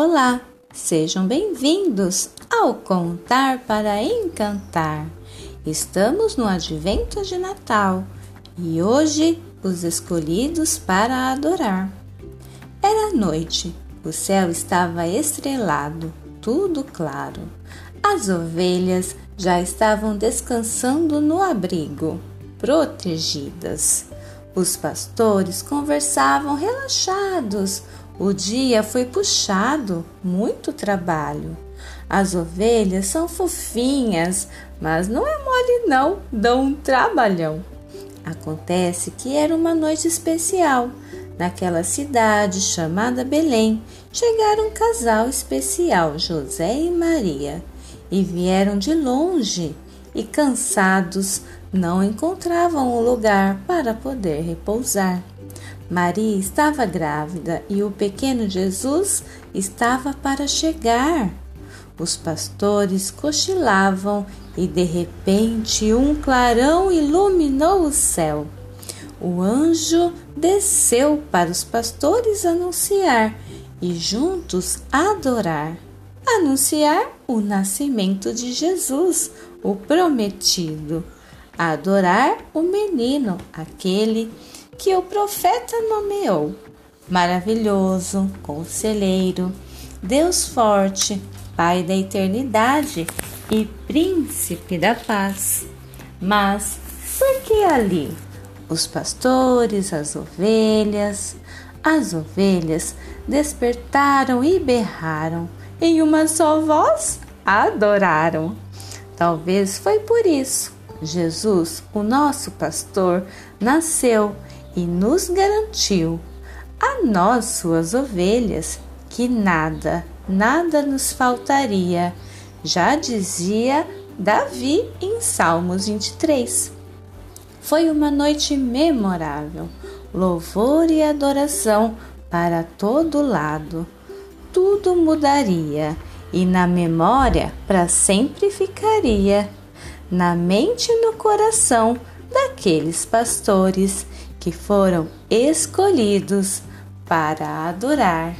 Olá, sejam bem-vindos ao Contar para Encantar. Estamos no Advento de Natal e hoje os escolhidos para adorar. Era noite, o céu estava estrelado, tudo claro. As ovelhas já estavam descansando no abrigo, protegidas. Os pastores conversavam relaxados. O dia foi puxado, muito trabalho. As ovelhas são fofinhas, mas não é mole não, dão um trabalhão. Acontece que era uma noite especial. Naquela cidade chamada Belém, chegaram um casal especial, José e Maria, e vieram de longe e cansados não encontravam um lugar para poder repousar. Maria estava grávida e o pequeno Jesus estava para chegar. Os pastores cochilavam e de repente um clarão iluminou o céu. O anjo desceu para os pastores anunciar e juntos adorar. Anunciar o nascimento de Jesus, o prometido adorar o menino, aquele que o profeta nomeou. Maravilhoso, conselheiro, Deus forte, Pai da eternidade e príncipe da paz. Mas por que ali? Os pastores, as ovelhas, as ovelhas despertaram e berraram, em uma só voz adoraram. Talvez foi por isso Jesus, o nosso pastor, nasceu e nos garantiu, a nós, suas ovelhas, que nada, nada nos faltaria. Já dizia Davi em Salmos 23. Foi uma noite memorável, louvor e adoração para todo lado. Tudo mudaria e na memória para sempre ficaria na mente e no coração daqueles pastores que foram escolhidos para adorar